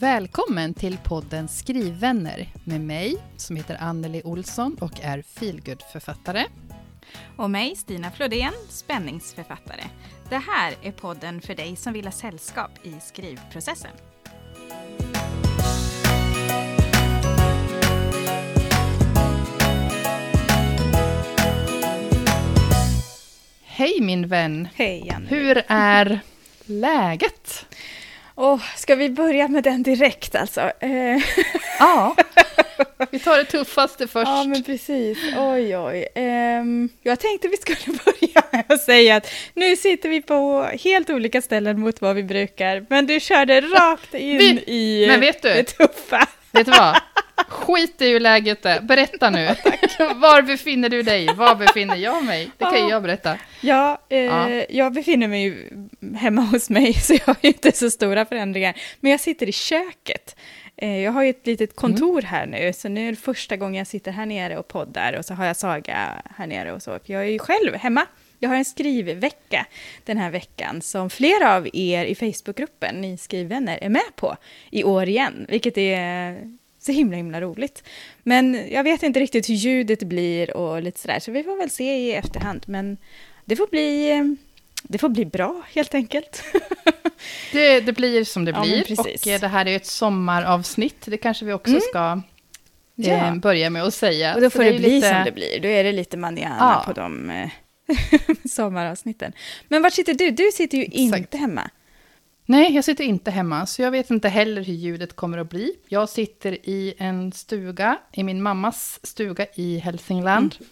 Välkommen till podden Skrivvänner med mig som heter Anneli Olsson och är feelgood-författare. Och mig, Stina Flodén, spänningsförfattare. Det här är podden för dig som vill ha sällskap i skrivprocessen. Hej min vän! Hej Anneli! Hur är läget? Oh, ska vi börja med den direkt alltså? Eh. Ja, vi tar det tuffaste först. Ja, men precis. Oj, oj. Um, jag tänkte vi skulle börja med att säga att nu sitter vi på helt olika ställen mot vad vi brukar, men du körde rakt in vi, i men vet du, det tuffa. Vet du vad? Skit i hur läget är. Berätta nu. Var befinner du dig? Var befinner jag mig? Det kan ja. jag berätta. Ja, eh, ja, jag befinner mig ju hemma hos mig, så jag har ju inte så stora förändringar. Men jag sitter i köket. Eh, jag har ju ett litet kontor mm. här nu, så nu är det första gången jag sitter här nere och poddar och så har jag Saga här nere och så. Jag är ju själv hemma. Jag har en skrivvecka den här veckan som flera av er i Facebookgruppen, ni skrivvänner, är med på i år igen, vilket är så himla himla roligt. Men jag vet inte riktigt hur ljudet blir och lite sådär, så vi får väl se i efterhand. Men det får bli, det får bli bra helt enkelt. det, det blir som det blir. Ja, och eh, det här är ett sommaravsnitt, det kanske vi också mm. ska ja. eh, börja med att säga. Och då får det, det bli lite... som det blir, då är det lite manana ja. på de eh, sommaravsnitten. Men var sitter du? Du sitter ju Exakt. inte hemma. Nej, jag sitter inte hemma, så jag vet inte heller hur ljudet kommer att bli. Jag sitter i en stuga, i min mammas stuga i Hälsingland. Mm.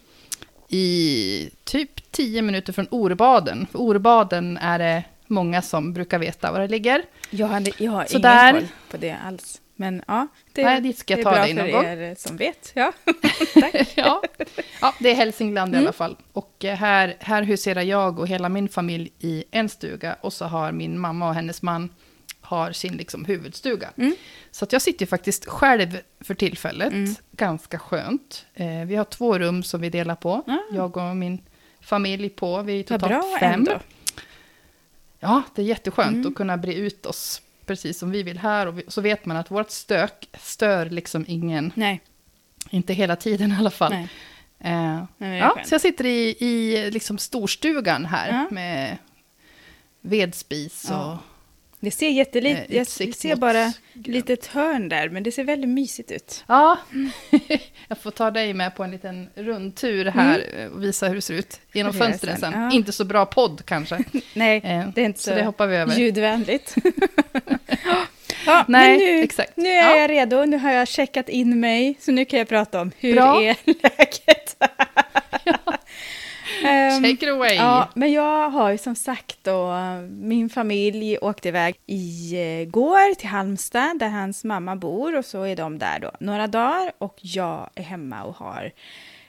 I typ tio minuter från Orbaden. För Orbaden är det många som brukar veta var det ligger. Jag, hade, jag har så ingen där, koll på det alls. Men ja, det, nej, dit ska jag ta det är bra för gång. er som vet. Ja, Tack. ja. ja, det är Hälsingland mm. i alla fall. Och eh, här, här huserar jag och hela min familj i en stuga. Och så har min mamma och hennes man har sin liksom huvudstuga. Mm. Så att jag sitter faktiskt själv för tillfället. Mm. Ganska skönt. Eh, vi har två rum som vi delar på. Mm. Jag och min familj på. Vi är totalt fem. Ändå. Ja, det är jätteskönt mm. att kunna bre ut oss precis som vi vill här. Och så vet man att vårt stök stör liksom ingen. Nej. Inte hela tiden i alla fall. Nej. Eh, Nej, ja, så jag sitter i, i liksom storstugan här ja. med vedspis och... Ja. Det ser jättelikt eh, Jag ser bara ett litet hörn där, men det ser väldigt mysigt ut. Ja, jag får ta dig med på en liten rundtur här mm. och visa hur det ser ut genom fönstren sen. Ja. Inte så bra podd kanske. Nej, eh, det är inte så, så det hoppar vi över. ljudvänligt. ja, Nej, men nu, exakt. nu är ja. jag redo, nu har jag checkat in mig, så nu kan jag prata om hur bra. är läget. Um, Take it away! Ja, men jag har ju som sagt då, min familj åkte iväg igår till Halmstad där hans mamma bor och så är de där då några dagar och jag är hemma och har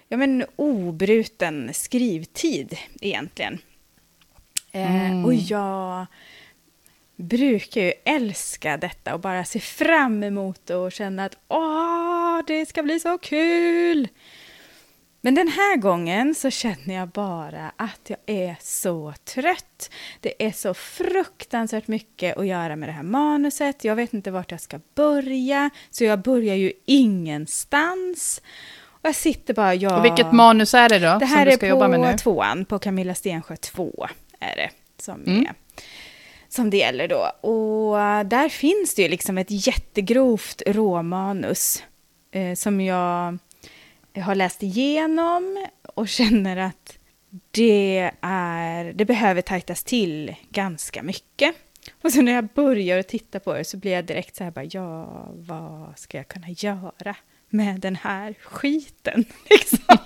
ja, men obruten skrivtid egentligen. Eh, mm. Eh, och jag brukar ju älska detta och bara se fram emot det och känna att åh, det ska bli så kul! Men den här gången så känner jag bara att jag är så trött. Det är så fruktansvärt mycket att göra med det här manuset. Jag vet inte vart jag ska börja, så jag börjar ju ingenstans. Och jag sitter bara... Jag... Och vilket manus är det då? Det här är på tvåan, på Camilla Stensjö 2 är det som mm. är som det gäller då. Och där finns det ju liksom ett jättegrovt råmanus eh, som jag jag har läst igenom och känner att det, är, det behöver tajtas till ganska mycket. Och så när jag börjar titta på det så blir jag direkt så här bara, ja, vad ska jag kunna göra med den här skiten? Liksom.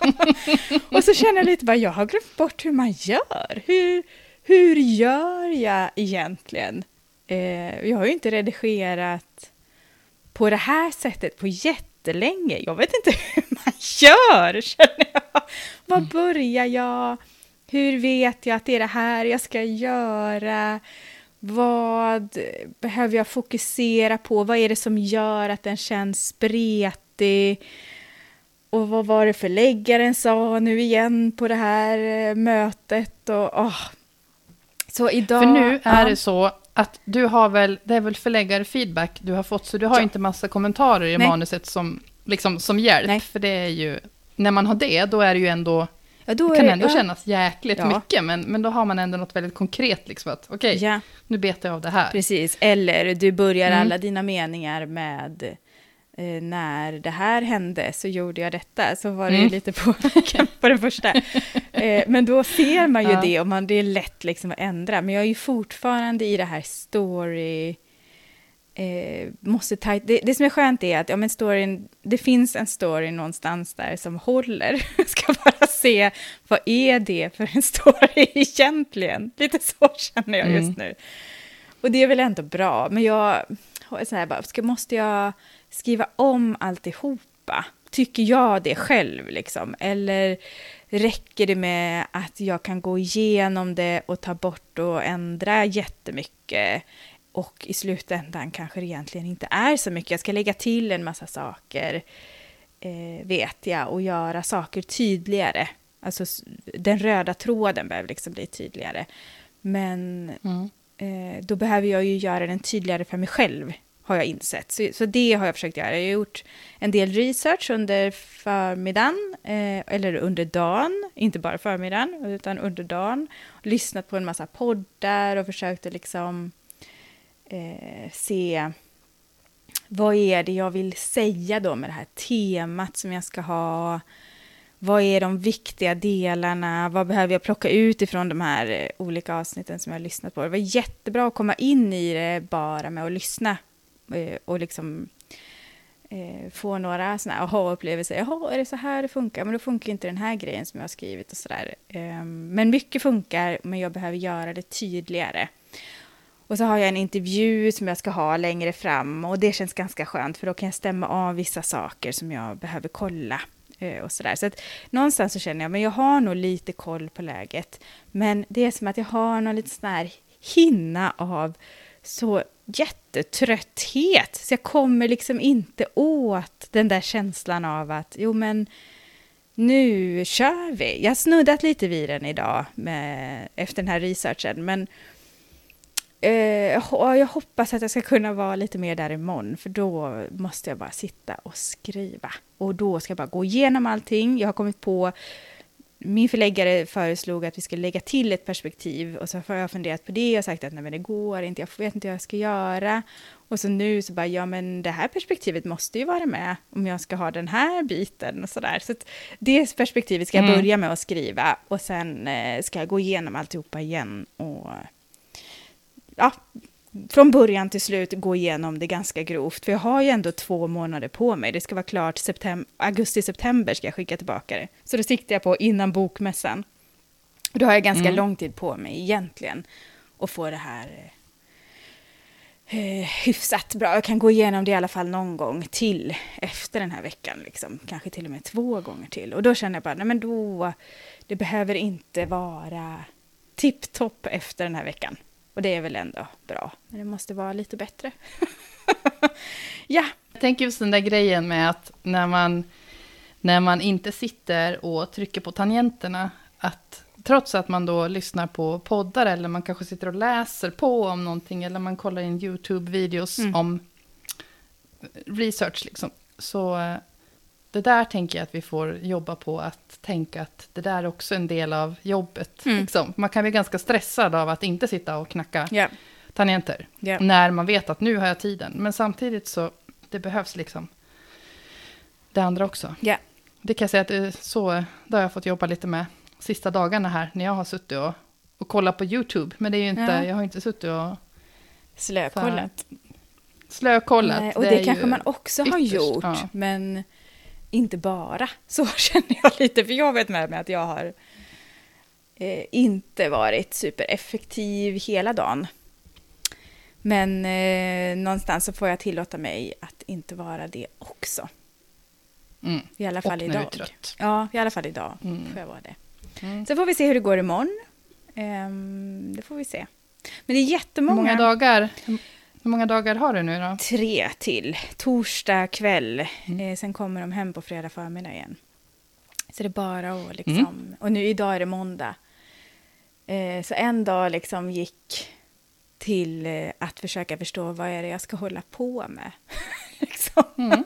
och så känner jag lite bara, jag har glömt bort hur man gör. Hur, hur gör jag egentligen? Eh, jag har ju inte redigerat på det här sättet på jätte jättelänge. Jag vet inte hur man gör, känner jag. Var mm. börjar jag? Hur vet jag att det är det här jag ska göra? Vad behöver jag fokusera på? Vad är det som gör att den känns spretig? Och vad var det förläggaren sa nu igen på det här eh, mötet? Och, oh. Så idag, För nu är ja. det så att du har väl, det är väl förläggarfeedback du har fått, så du har Ja. inte massa kommentarer i Nej. manuset som, liksom, som hjälp. Nej. För det är ju, när man har det, då är det ju ändå, Ja, det kan det- ändå ja. kännas jäkligt Ja. mycket, men, men då har man ändå något väldigt konkret, liksom att okej, Ja, nu betar jag av det här. precis. Eller du börjar Mm. alla dina meningar med när det här hände så gjorde jag detta. Så var det ju Mm. lite på, på den första. Eh, men då ser man ju Ja. det och man, det är lätt liksom att ändra. Men jag är ju fortfarande i det här story... Eh, måste ta, det, det som är skönt är att ja, men storyn, det finns en story någonstans där som håller. Jag ska bara se vad är det för en story egentligen. Lite så känner jag just nu. Och det är väl ändå bra, men jag så här bara, ska, måste jag skriva om alltihopa? Tycker jag det själv liksom? Eller räcker det med att jag kan gå igenom det och ta bort och ändra jättemycket? Och i slutändan kanske det egentligen inte är så mycket. Jag ska lägga till en massa saker, eh, vet jag, och göra saker tydligare. Alltså den röda tråden behöver liksom bli tydligare. Men Mm. eh, då behöver jag ju göra den tydligare för mig själv, har jag insett. Så, så det har jag försökt göra. Jag har gjort en del research under förmiddagen, eh, eller under dagen, inte bara förmiddagen, utan under dagen. Lyssnat på en massa poddar och försökt att liksom eh, se vad är det jag vill säga då med det här temat som jag ska ha. Vad är de viktiga delarna? Vad behöver jag plocka ut ifrån de här eh, olika avsnitten som jag har lyssnat på? Det var jättebra att komma in i det bara med att lyssna Eh, och liksom eh, få några sådana här aha-upplevelser. Jaha, är det så här det funkar? Men då funkar inte den här grejen som jag har skrivit och sådär. Eh, men mycket funkar, men jag behöver göra det tydligare. Och så har jag en intervju som jag ska ha längre fram och det känns ganska skönt för då kan jag stämma av vissa saker som jag behöver kolla eh, och sådär. Så att någonstans så känner jag, men jag har nog lite koll på läget. Men det är som att jag har någon liten sån här hinna av så jättetrötthet. Så jag kommer liksom inte åt den där känslan av att, jo men nu kör vi. Jag har snuddat lite vid den idag med, efter den här researchen, men Eh, jag hoppas att jag ska kunna vara lite mer där imorgon, för då måste jag bara sitta och skriva. Och då ska jag bara gå igenom allting. Jag har kommit på, min förläggare föreslog att vi ska lägga till ett perspektiv och så har jag funderat på det och sagt att nej men det går inte, jag vet inte hur jag ska göra. Och så nu så bara, ja men det här perspektivet måste ju vara med om jag ska ha den här biten och sådär. Så att det perspektivet ska jag Mm. börja med att skriva och sen eh, ska jag gå igenom alltihopa igen och ja, från början till slut gå igenom det ganska grovt. För jag har ju ändå två månader på mig. Det ska vara klart septem- augusti-september ska jag skicka tillbaka det. Så då siktar jag på innan bokmässan. Då har jag ganska Mm. lång tid på mig egentligen att få det här eh, hyfsat bra. Jag kan gå igenom det i alla fall någon gång till efter den här veckan. Liksom. Kanske till och med två gånger till. Och då känner jag bara, nej men då, det behöver inte vara tipptopp efter den här veckan. Och det är väl ändå bra, men det måste vara lite bättre. ja, Jag tänker just den där grejen med att när man, när man inte sitter och trycker på tangenterna, att trots att man då lyssnar på poddar eller man kanske sitter och läser på om någonting eller man kollar in YouTube-videos Mm. om research, liksom, så eh, det där tänker jag att vi får jobba på att tänka att det där är också en del av jobbet. Mm. Liksom. Man kan bli ganska stressad av att inte sitta och knacka ja, tangenter ja. när man vet att nu har jag tiden. Men samtidigt så, det behövs liksom det andra också. ja. Det kan jag säga att det, är så, det har jag fått jobba lite med sista dagarna här, när jag har suttit och, och kollat på YouTube. Men det är ju inte, Ja. jag har inte suttit och Slökollat. slökollat. Nej, och Det det, kanske man också har ytterst, gjort, ja. men inte bara. Så känner jag lite, för jag vet med mig att jag har eh, inte varit supereffektiv hela dagen. Men eh, någonstans så får jag tillåta mig att inte vara det också. Mm. I alla Och fall är idag. trött. Ja, i alla fall idag Mm. får jag vara det. Mm. Sen får vi se hur det går imorgon. Ehm, det får vi se. Men det är Hur jättemånga. många dagar, hur många dagar har du nu då? Tre till. Torsdag kväll. Mm. Eh, sen kommer de hem på fredag förmiddag igen. Så det är bara att liksom... Och nu idag är det måndag. Eh, så en dag liksom gick till eh, att försöka förstå vad är det jag ska hålla på med. liksom. Mm.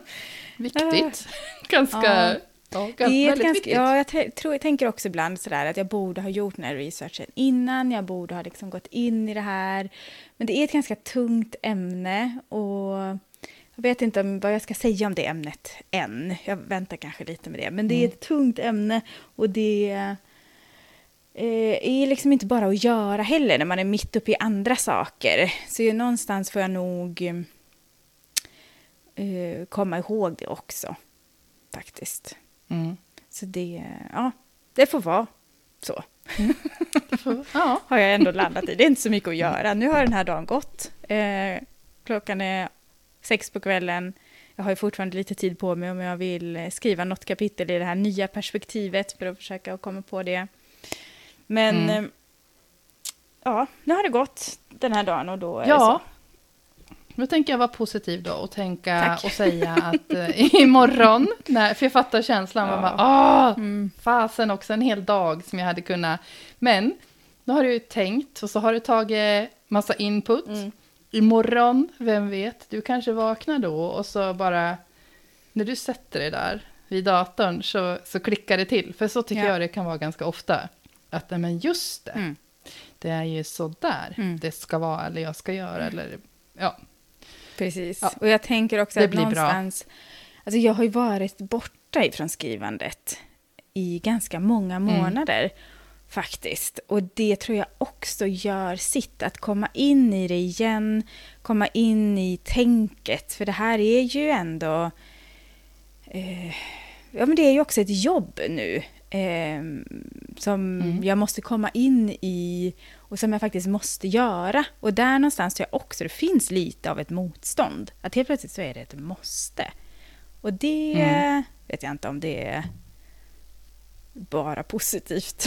Viktigt. ganska... Ja. Ja, Det är väldigt ganska, viktigt. ja, jag, t- tror, jag tänker också ibland sådär att jag borde ha gjort den här researchen innan, jag borde ha liksom gått in i det här. Men det är ett ganska tungt ämne och jag vet inte vad jag ska säga om det ämnet än. Jag väntar kanske lite med det. Men det är ett tungt ämne och det eh, är liksom inte bara att göra heller när man är mitt uppe i andra saker. Så någonstans får jag nog eh, komma ihåg det också, faktiskt. Mm. Så det, ja, det får vara så. Ja. Har jag ändå landat i. Det är inte så mycket att göra. Nu har den här dagen gått. Eh, klockan är sex på kvällen. Jag har ju fortfarande lite tid på mig om jag vill skriva något kapitel i det här nya perspektivet för att försöka komma på det. Men Mm. eh, ja, nu har det gått den här dagen och då är Ja. det Nu tänker jag vara positiv då och tänka Tack. och säga att eh, imorgon, när, för jag fattar känslan, man Ja. bara, ah, Mm. fasen också en hel dag som jag hade kunnat. Men nu har du ju tänkt och så har du tagit massa input. Mm. Imorgon, vem vet, du kanske vaknar då och så bara, när du sätter dig där vid datorn så, så klickar det till. För så tycker Ja. jag det kan vara ganska ofta. Att, nej, men just det, Mm. det är ju så där Mm. det ska vara eller jag ska göra. Eller, ja. Precis. Ja. Och jag tänker också Det att blir bra. någonstans... Alltså jag har ju varit borta ifrån skrivandet i ganska många Mm. månader. Faktiskt. Och det tror jag också gör sitt. Att komma in i det igen. Komma in i tänket. För det här är ju ändå... Eh, ja, men det är ju också ett jobb nu. Eh, som Mm. jag måste komma in i och som jag faktiskt måste göra. Och där någonstans tror jag också det finns lite av ett motstånd. Att helt plötsligt så är det ett måste. Och det Mm. vet jag inte om det är bara positivt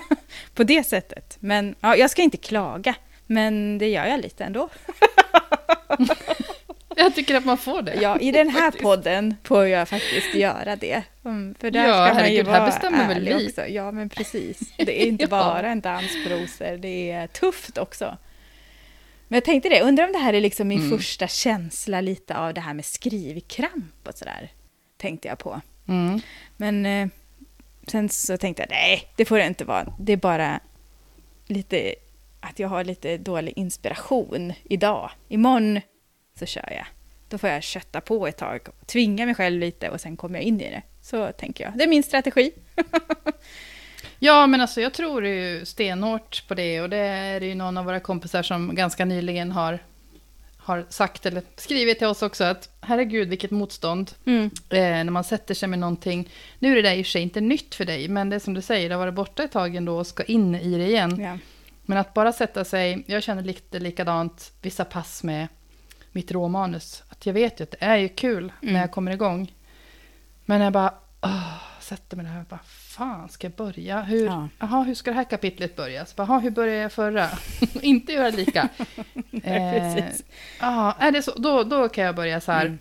på det sättet. Men ja, jag ska inte klaga, men det gör jag lite ändå. Jag tycker att man får det. Ja, i den här podden får jag faktiskt göra det. Mm, för där Ja, ska man ju herregud, här vara bestämmer väl vi. också. Ja, men precis. Det är inte Ja. bara en dans på rosor, det är tufft också. Men jag tänkte det, undrar om det här är liksom min Mm. första känsla lite av det här med skrivkramp och sådär. Tänkte jag på. Mm. Men eh, sen så tänkte jag, nej, det får det inte vara. Det är bara lite att jag har lite dålig inspiration idag. Imorgon så kör jag. Då får jag kötta på ett tag, tvinga mig själv lite och sen kommer jag in i det. Så tänker jag. Det är min strategi. Ja, men alltså jag tror ju stenhårt på det och det är ju någon av våra kompisar som ganska nyligen har, har sagt eller skrivit till oss också att herregud vilket motstånd Mm. eh, när man sätter sig med någonting. Nu är det där i och för sig inte nytt för dig, men det är som du säger, det har varit borta ett tag ändå och ska in i det igen. Ja. Men att bara sätta sig, jag känner lite likadant vissa pass med mitt råmanus. Att jag vet ju att det är ju kul Mm. när jag kommer igång. Men jag bara, åh, sätter mig där och bara, fan ska jag börja? Hur, Ja. aha, hur ska det här kapitlet börja? Så bara, aha, hur började jag förra? Inte göra lika. Nej, precis. Ja, är det så, då, då kan jag börja så här. Mm.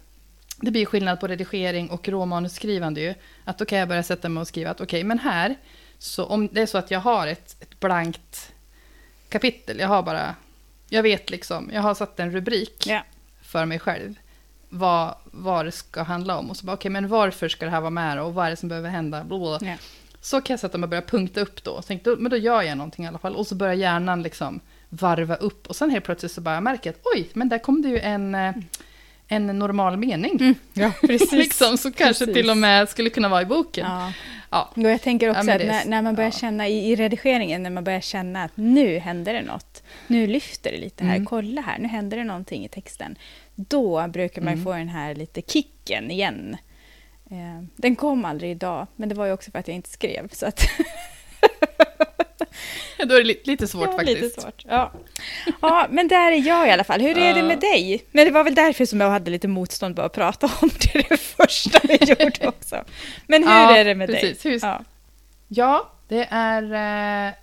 Det blir skillnad på redigering och råmanusskrivande ju. Att då kan jag börja sätta mig och skriva att okej, men här, så om det är så att jag har ett, ett blankt kapitel, jag har bara, jag vet liksom, jag har satt en rubrik Ja. För mig själv. Vad, vad det ska handla om. Och så bara, okej, men varför ska det här vara med? Och vad är det som behöver hända? Ja. Så kan jag sätta mig och börja punkta upp då. Tänk, då. Men då gör jag någonting i alla fall. Och så börjar hjärnan liksom varva upp. Och sen helt plötsligt så bara jag märker att oj, men där kom det ju en, eh, en normal mening. Mm. Ja, precis. liksom, så kanske Precis. till och med skulle kunna vara i boken. Ja. Ja. Och jag tänker också Ja, att när, när man börjar ja. känna i, i redigeringen, när man börjar känna att nu händer det något, nu lyfter det lite här, Mm. kolla här, nu händer det någonting i texten. Då brukar man Mm. få den här lite kicken igen. Eh, den kom aldrig idag, men det var ju också för att jag inte skrev. Så att Då är det li- lite svårt ja, faktiskt. Lite svårt. Ja. ja, men där är jag i alla fall. Hur är det med dig? Men det var väl därför som jag hade lite motstånd bara att prata om det, det första vi gjorde också. Men hur Ja, är det med precis. dig? Ja. Ja, det är, eh,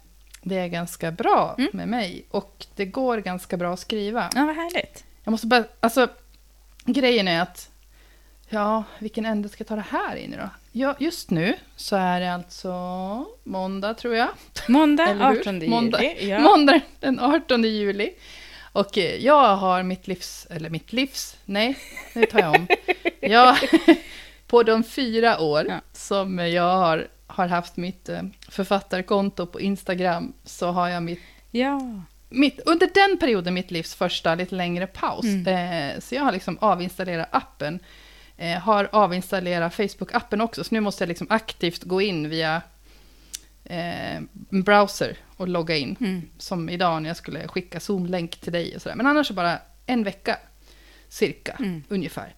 det är ganska bra Mm. med mig. Och det går ganska bra att skriva. ja, vad härligt. Jag måste bara, alltså grejen är att, ja, vilken ände ska jag ta det här in i då? Ja, just nu så är det alltså måndag tror jag. Måndag Eller hur? 18 juli. Måndag. Ja. Måndag den 18 juli. Och eh, jag har mitt livs, eller mitt livs, nej, nu tar jag om. Jag, på de fyra år Ja. som jag har, har haft mitt eh, författarkonto på Instagram så har jag mitt, Ja. Mitt under den perioden mitt livs första lite längre paus. Mm. Eh, så jag har liksom avinstallerat appen. Eh, har avinstallerat Facebook-appen också, så nu måste jag liksom aktivt gå in via eh, browser och logga in. Mm. Som idag när jag skulle skicka Zoom-länk till dig och sådär. Men annars bara en vecka, cirka, Mm. ungefär.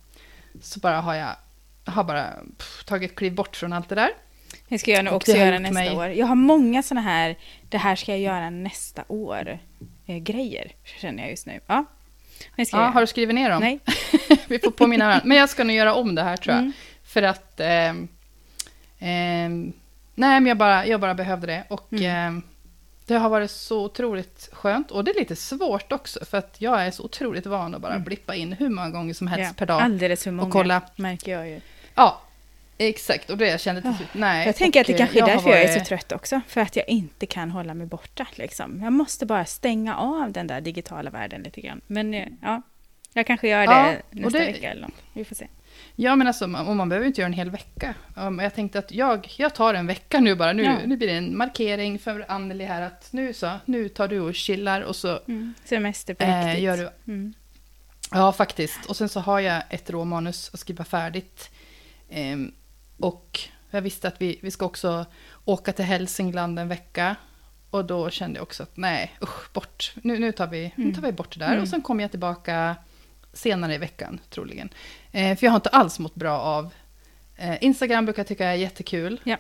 Så bara har jag har bara pff, tagit kliv bort från allt det där. Det ska jag nog också göra nästa mig- år. Jag har många såna här, det här ska jag göra nästa år, eh, grejer, känner jag just nu. Ja, Ja, jag har du skrivit ner dem? Nej. Vi får påminna varandra. Men jag ska nog göra om det här tror jag. Mm. För att... ehm, ehm, nej, men jag bara, jag bara behövde det. Och Mm. ehm, det har varit så otroligt skönt. Och det är lite svårt också. För att jag är så otroligt van att bara Mm. blippa in hur många gånger som helst Ja, per dag. Alldeles för många, Och kolla. märker jag ju. Ja, exakt. Och det jag kände till slut, nej. Jag tänker att det kanske är därför jag är så varit- trött också. För att jag inte kan hålla mig borta. Liksom. Jag måste bara stänga av den där digitala världen lite grann. Men eh, ja, jag kanske gör det Ja, nästa det- vecka eller något. Vi får se. Ja, men alltså, man, och man behöver inte göra en hel vecka. Jag tänkte att jag, jag tar en vecka nu bara. Nu, Ja. nu blir det en markering för Anneli här att nu så, nu tar du och chillar och så Mm. Semester på riktigt. gör du... Mm. Ja, faktiskt. Och sen så har jag ett råmanus att skriva färdigt. Ehm, och jag visste att vi, vi ska också åka till Hälsingland en vecka. Och då kände jag också att nej, usch, bort. Nu, nu, tar, vi, nu Mm. tar vi bort det där. Mm. Och sen kommer jag tillbaka senare i veckan, troligen. Eh, för jag har inte alls mått bra av... Eh, Instagram brukar jag tycka är jättekul. Ja.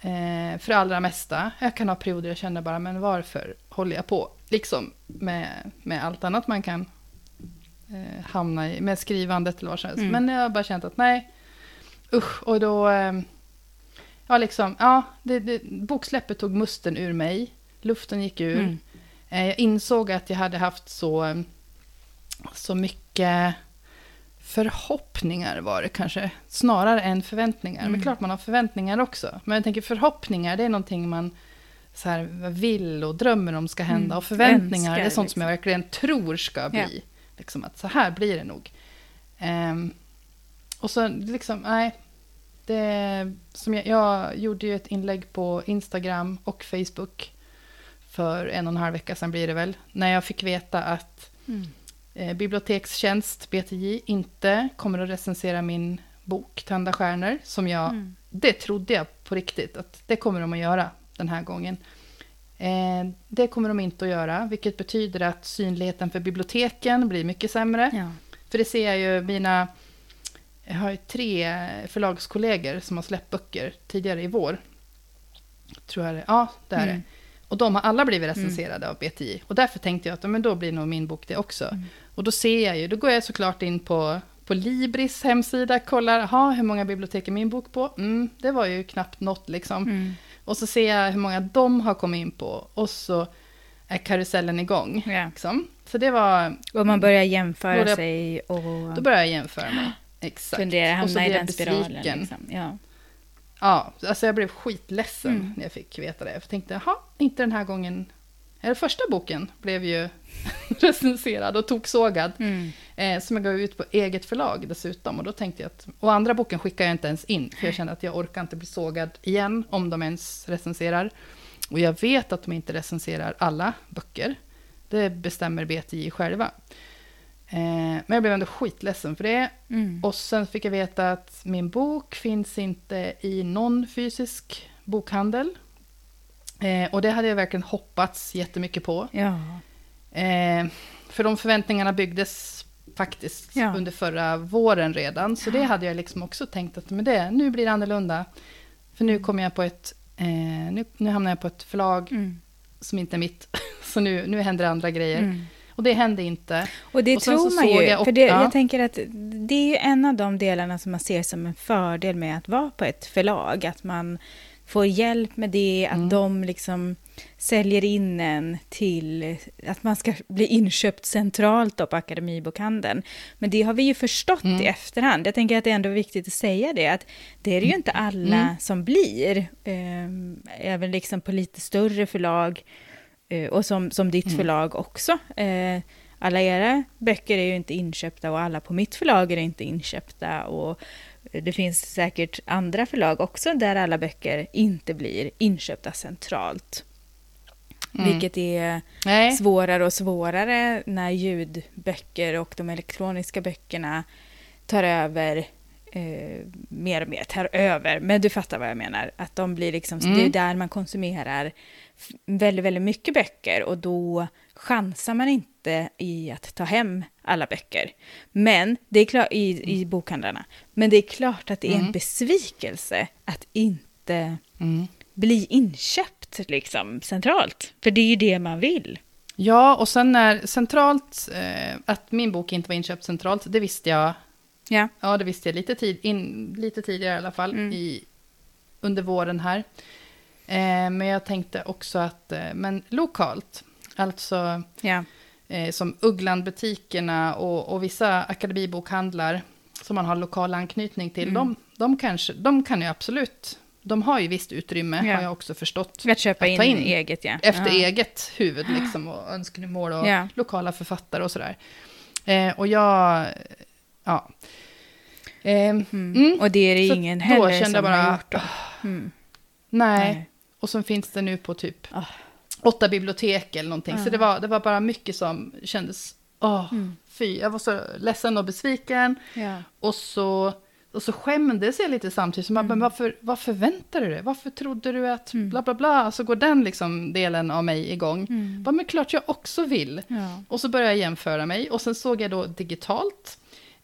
Eh, för det allra mesta. Jag kan ha perioder jag känner bara, men varför håller jag på? Liksom med, med allt annat man kan eh, hamna i, med skrivandet eller vad som helst. Mm. Men jag har bara känt att nej, usch. Och då, eh, ja liksom, ja, det, det, boksläppet tog musten ur mig. Luften gick ur. Mm. Eh, Jag insåg att jag hade haft så, så mycket förhoppningar var det kanske, snarare än förväntningar. Mm. Men klart man har förväntningar också. Men jag tänker förhoppningar, det är någonting man så här, vill och drömmer om ska hända. Mm. Och förväntningar, Önskar, det är sånt som liksom. jag verkligen tror ska bli. Ja. Liksom att så här blir det nog. Ehm, och så liksom, nej. Det, som jag, jag gjorde ju ett inlägg på Instagram och Facebook för en och en halv vecka sedan blir det väl. När jag fick veta att Mm. eh, Bibliotekstjänst, BTJ, inte kommer att recensera min bok Tända stjärnor. Som jag, Mm. det trodde jag på riktigt att det kommer de att göra den här gången. Eh, det kommer de inte att göra, vilket betyder att synligheten för biblioteken blir mycket sämre. Ja. För det ser jag ju mina... Jag har ju tre förlagskollegor som har släppt böcker tidigare i vår. Tror jag det Ja, det är Mm. det. Och de har alla blivit recenserade av BTI. Och därför tänkte jag att men då blir nog min bok det också. Mm. Och då ser jag ju, då går jag såklart in på, på Libris hemsida, kollar, aha, hur många bibliotek är min bok på? Mm, det var ju knappt något liksom. Mm. Och så ser jag hur många de har kommit in på. Och så är karusellen igång. Ja. Liksom. Så det var, Och man börjar Då jämföra det- sig och då börjar jag jämföra mig. Exakt. och så hamna i jag den spiralen. besviken. Liksom. Ja. Ja, alltså jag blev skitledsen Mm. när jag fick veta det. Jag tänkte, jaha, inte den här gången. Eller första boken blev ju recenserad och toksågad. Mm. Eh, som jag gav ut på eget förlag dessutom. Och då tänkte jag att, och andra boken skickar jag inte ens in. För jag kände att jag orkar inte bli sågad igen om de ens recenserar. Och jag vet att de inte recenserar alla böcker. Det bestämmer BTI själva. Eh, men jag blev ändå skitledsen för det. Mm. Och sen fick jag veta att min bok finns inte i någon fysisk bokhandel. Eh, och det hade jag verkligen hoppats jättemycket på. Ja. Eh, för de förväntningarna byggdes faktiskt Ja. under förra våren redan. Så det hade jag liksom också tänkt att men det, nu blir det annorlunda. För nu kommer jag på ett, eh, nu, nu hamnar jag på ett förlag Mm. som inte är mitt. Så nu, nu händer andra grejer. Mm. Och det hände inte. Och det Och tror man ju. jag för och- det, ja. Jag tänker att det är ju en av de delarna som man ser som en fördel med att vara på ett förlag. Att man får hjälp med det, att Mm. de liksom säljer in en till att man ska bli inköpt centralt då på Akademibokhandeln. Men det har vi ju förstått Mm. i efterhand. Jag tänker att det är ändå viktigt att säga det, att det är det ju inte alla Mm. som blir. Ehm, även liksom på lite större förlag Eh, och som, som ditt Mm. förlag också. Eh, alla era böcker är ju inte inköpta och alla på mitt förlag är inte inköpta. Och det finns säkert andra förlag också där alla böcker inte blir inköpta centralt. Mm. Vilket är Nej. svårare och svårare när ljudböcker och de elektroniska böckerna tar över eh, mer och mer, tar över, men du fattar vad jag menar, att de blir liksom, Mm. det är där man konsumerar väldigt, väldigt mycket böcker och då chansar man inte i att ta hem alla böcker. Men det är klart, i, i bokhandlarna, men det är klart att det är en Mm. besvikelse att inte Mm. bli inköpt liksom centralt, för det är ju det man vill. Ja, och sen när centralt, eh, att min bok inte var inköpt centralt, det visste jag, Ja. ja det visste jag lite, tid, in, lite tidigare i alla fall, Mm. i, under våren här. Eh, men jag tänkte också att, eh, men lokalt, alltså Ja. eh, som Ugglandbutikerna och, och vissa akademibokhandlar som man har lokal anknytning till, Mm. de, de, kanske, de kan ju absolut, de har ju visst utrymme, Ja. har jag också förstått. Att köpa Att in, ta in eget, ja. Efter ja. eget huvud liksom, och önskemål och Ja. lokala författare och sådär. Eh, och jag, ja. Eh, Mm. Mm. Och det är det Så ingen heller som jag bara, har gjort. Då. Mm. nej. Nej. Och så finns det nu på typ Ah. åtta bibliotek eller någonting. Så Ah. det var, det var bara mycket som kändes, åh, Mm. fy. Jag var så ledsen och besviken. Ja. Och så, och så skämdes jag lite samtidigt. Så man, Mm. men varför, vad förväntade du dig? Varför trodde du att Mm. bla bla bla? Så går den liksom delen av mig igång. Mm. Bara, men klart jag också vill. Ja. Och så började jag jämföra mig. Och sen såg jag då digitalt.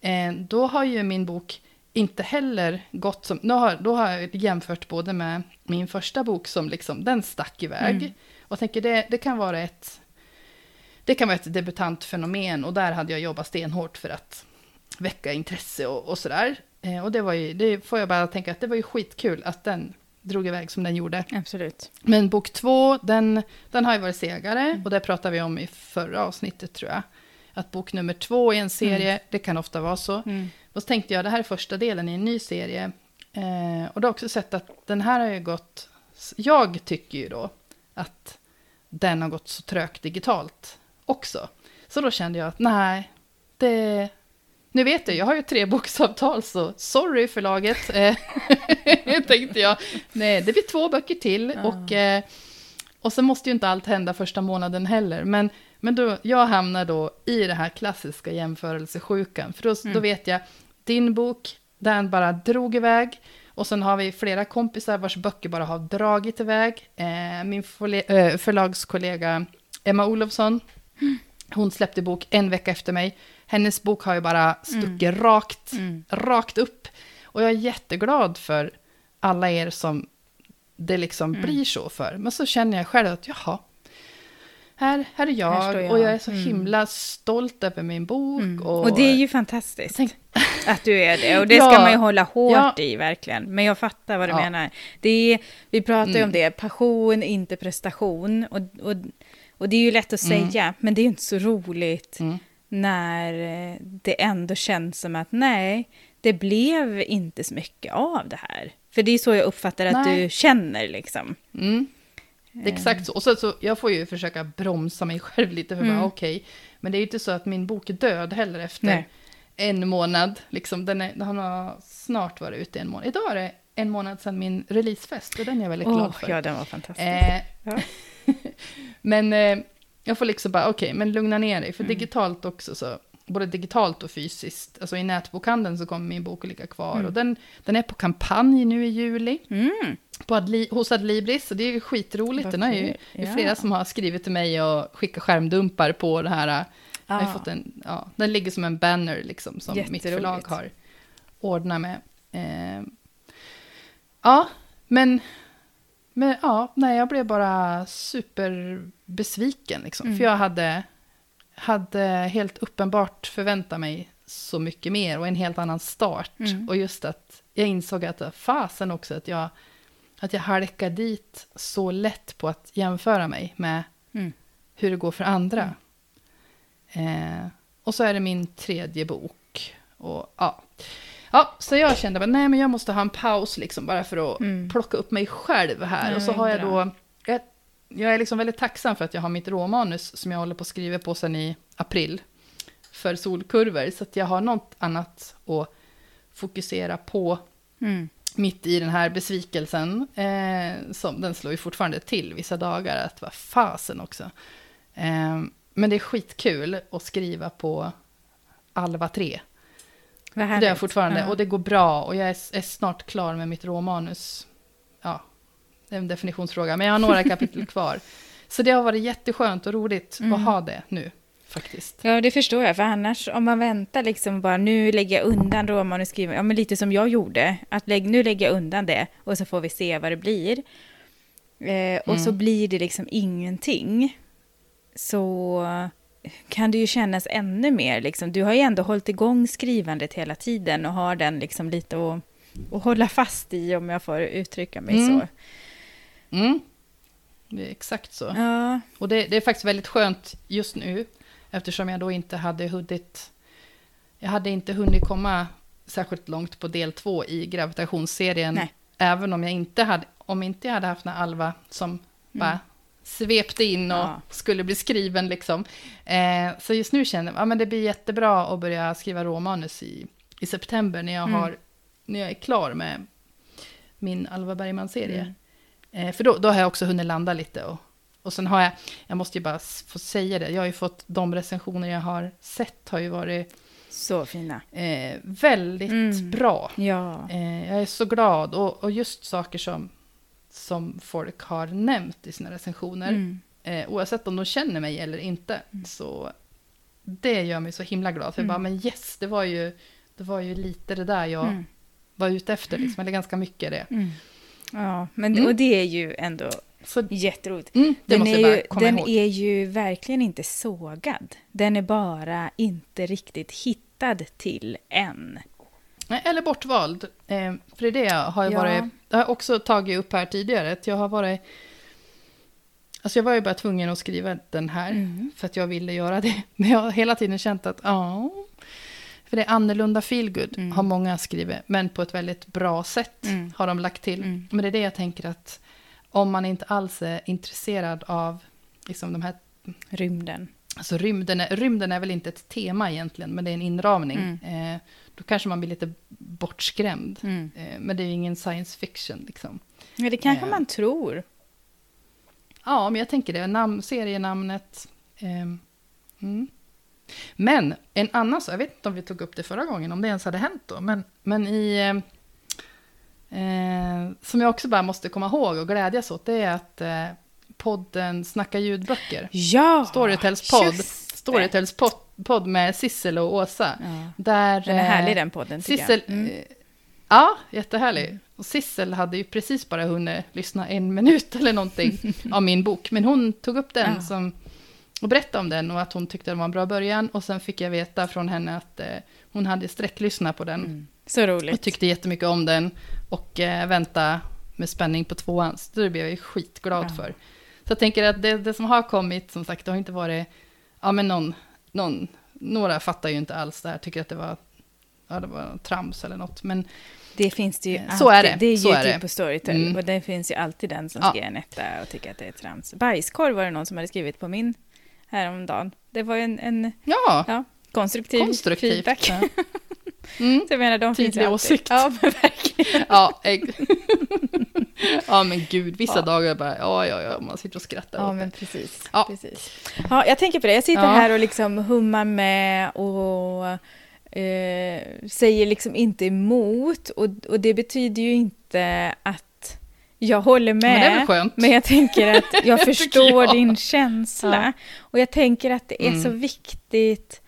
Eh, då har ju min bok inte heller gått som... Då har, då har jag jämfört både med min första bok som liksom, den stack iväg. Mm. Och tänker det, det kan vara ett... Det kan vara ett debutantfenomen och där hade jag jobbat stenhårt för att väcka intresse och, och sådär. Eh, och det var ju, det får jag bara tänka att det var ju skitkul att den drog iväg som den gjorde. Absolut. Men bok två, den, den har ju varit segare. Mm. Och det pratade vi om i förra avsnittet tror jag. Att bok nummer två i en serie, det kan ofta vara så. Mm. Och så tänkte jag, det här är första delen i en ny serie. Eh, och då har jag också sett att den här har ju gått... Jag tycker ju då att den har gått så trögt digitalt också. Så då kände jag att nej, det... Nu vet jag, jag har ju tre boksavtal, så sorry förlaget. Eh, tänkte jag. Nej, det blir två böcker till. Och, eh, och så måste ju inte allt hända första månaden heller. Men, men då, jag hamnar då i det här klassiska jämförelsesjukan. För då, Mm. då vet jag, din bok, den bara drog iväg. Och sen har vi flera kompisar vars böcker bara har dragit iväg. Eh, min eh, förlagskollega Emma Olofsson, hon släppte bok en vecka efter mig. Hennes bok har ju bara stuckit rakt, Mm. rakt upp. Och jag är jätteglad för alla er som det liksom Mm. blir så för. Men så känner jag själv att jaha, här, här är jag, Här jag. och jag är så Mm. himla stolt över min bok. Mm. Och, Och, det är ju fantastiskt Tänk- att du är det. Och det Ja. ska man ju hålla hårt Ja. i verkligen. Men jag fattar vad du Ja. menar. Det är, vi pratar ju Mm. om det, passion, inte prestation. Och, och, och det är ju lätt att Mm. säga, men det är ju inte så roligt Mm. när eh, det ändå känns som att nej, det blev inte så mycket av det här. För det är så jag uppfattar att Nej. du känner liksom. Mm. Det är exakt så. Och så, så jag får ju försöka bromsa mig själv lite, för Mm. bara okej. Men det är ju inte så att min bok är död heller efter Nej. en månad. Liksom, den, är, den har snart varit ute en månad. Idag är det en månad sedan min releasefest, och den är jag väldigt Åh, glad för. ja, den var fantastisk. Eh, Ja. men eh, jag får liksom bara, okej, men lugna ner dig. För Mm. digitalt också så, både digitalt och fysiskt. Alltså i nätbokhandeln så kommer min bok att ligga kvar. Mm. Och den, den är på kampanj nu i juli. Mm. På Adli, hos Adlibris, och det är ju skitroligt. Den har ju, kul. det är Ja. flera som har skrivit till mig och skickat skärmdumpar på det här. Jag har Ah. fått en, ja, den ligger som en banner liksom, som mitt förlag har ordnat med. Eh, ja, men, men ja, nej, jag blev bara superbesviken. Liksom, Mm. För jag hade, hade helt uppenbart förväntat mig så mycket mer och en helt annan start. Mm. Och just att jag insåg att fasen också att jag, att jag halkar dit så lätt på att jämföra mig med Mm. hur det går för andra. Eh, och så är det min tredje bok. Och, ja. Ja, så jag kände att nej, men jag måste ha en paus liksom, bara för att Mm. plocka upp mig själv här. Nej, och så har jag då... Jag, är liksom väldigt tacksam för att jag har mitt råmanus som jag håller på att skriva på sedan i april för solkurvor. Så att jag har något annat att fokusera på Mm. mitt i den här besvikelsen. Eh, som, den slår ju fortfarande till vissa dagar, att vad fasen också. Eh, men det är skitkul att skriva på Alva 3. Vad Det är jag fortfarande, Ja. och det går bra. Och jag är, är snart klar med mitt råmanus. Ja, det är en definitionsfråga, men jag har några kapitel kvar. Så det har varit jätteskönt och roligt Mm. att ha det nu, faktiskt. Ja, det förstår jag. För annars, om man väntar liksom bara nu lägger jag undan roman skriver, ja men lite som jag gjorde, att lägg, nu lägger jag undan det och så får vi se vad det blir. Eh, och så Mm. blir det liksom ingenting. Så kan det ju kännas ännu mer liksom. Du har ju ändå hållit igång skrivandet hela tiden och har den liksom lite att, att hålla fast i om jag får uttrycka mig Mm. så. Mm. Det är exakt så. Ja, Och det, det är faktiskt väldigt skönt just nu, eftersom jag då inte hade hunnit... Jag hade inte hunnit komma särskilt långt på del två i gravitationsserien, Nej. även om jag inte hade, om inte jag hade haft den Alva som bara svepte in och Mm. Ja. skulle bli skriven liksom. Eh, så just nu känner jag att det blir jättebra att börja skriva råmanus i, i september när jag, Mm. har, när jag är klar med min Alva Bergman-serie. Mm. Eh, för då, då har jag också hunnit landa lite. Och, och sen har jag, jag måste ju bara få säga det, jag har ju fått de recensioner jag har sett har ju varit så fina. eh, väldigt Mm. bra. Ja. Eh, jag är så glad och, och just saker som, som folk har nämnt i sina recensioner, Mm. eh, oavsett om de känner mig eller inte, så det gör mig så himla glad. För jag Mm. bara, men yes, det var ju, det var ju lite det där jag Mm. var ute efter, liksom, eller ganska mycket det. Ja, men Mm. och det är ju ändå Så jätteroligt. mm, Den, är, jag ju, den ihåg. är ju verkligen inte sågad. Den är bara inte riktigt hittad till än. Eller bortvald. Eh, för det jag har ju Ja. varit... Det har jag också tagit upp här tidigare. Jag har varit... Alltså jag var ju bara tvungen att skriva den här. Mm. För att jag ville göra det. Men jag har hela tiden känt att ja... För det är annorlunda feelgood Mm. har många skrivit. Men på ett väldigt bra sätt Mm. har de lagt till. Mm. Men det är det jag tänker att om man inte alls är intresserad av liksom de här Rymden. Alltså rymden är, rymden är väl inte ett tema egentligen, men det är en inramning. Mm. Eh, då kanske man blir lite bortskrämd. Mm. Eh, men det är ju ingen science fiction liksom. Ja, det kanske Eh. man tror. Ja, men jag tänker det. Namn, serienamnet. ehm, mm. Men en annan sak, jag vet inte om vi tog upp det förra gången, om det ens hade hänt då. Men, men i... ehm, Eh, som jag också bara måste komma ihåg och glädjas åt, det är att eh, podden Snacka ljudböcker, Ja! Storytels podd. Storytels podd, podd med Sissel och Åsa. Ja. Där, Den är härlig eh, den podden Sissel. Mm. eh, ja, jättehärlig. Och Sissel hade ju precis bara hunnit lyssna en minut eller någonting av min bok. Men hon tog upp den Ja. som, och berättade om den och att hon tyckte det var en bra början. Och sen fick jag veta från henne att eh, hon hade sträcklyssnat på den. Mm. Så roligt. Och tyckte jättemycket om den. Och eh, vänta med spänning på tvåan. Så det blev jag ju skitglad Ja. för. Så jag tänker att det, det som har kommit, som sagt, det har inte varit... Ja, men någon, någon, några fattar ju inte alls det här, tycker att det var, ja, det var trams eller något. Men Det finns det ju alltid. Så är det, Det är så är YouTube det. på Storytel. Mm. Och det finns ju alltid den som Ja. ska ge en etta och tycker att det är trams. Bajskorv var det någon som hade skrivit på min häromdagen. Det var en, en ja, ja, konstruktiv konstruktivt. feedback. Ja. Mm. Så jag menar, de Tydlig åsikt. Ja, men verkligen. Ja, ja, men gud, vissa Ja. dagar bara, ja, ja, ja, man sitter och skrattar Ja, åt men det. precis. Ja. precis. Ja, jag tänker på det. Jag sitter Ja. här och liksom hummar med och eh, säger liksom inte emot. Och, och det betyder ju inte att jag håller med. Men det är väl skönt? Men jag tänker att jag förstår jag. din känsla. Och jag tänker att det är Mm. så viktigt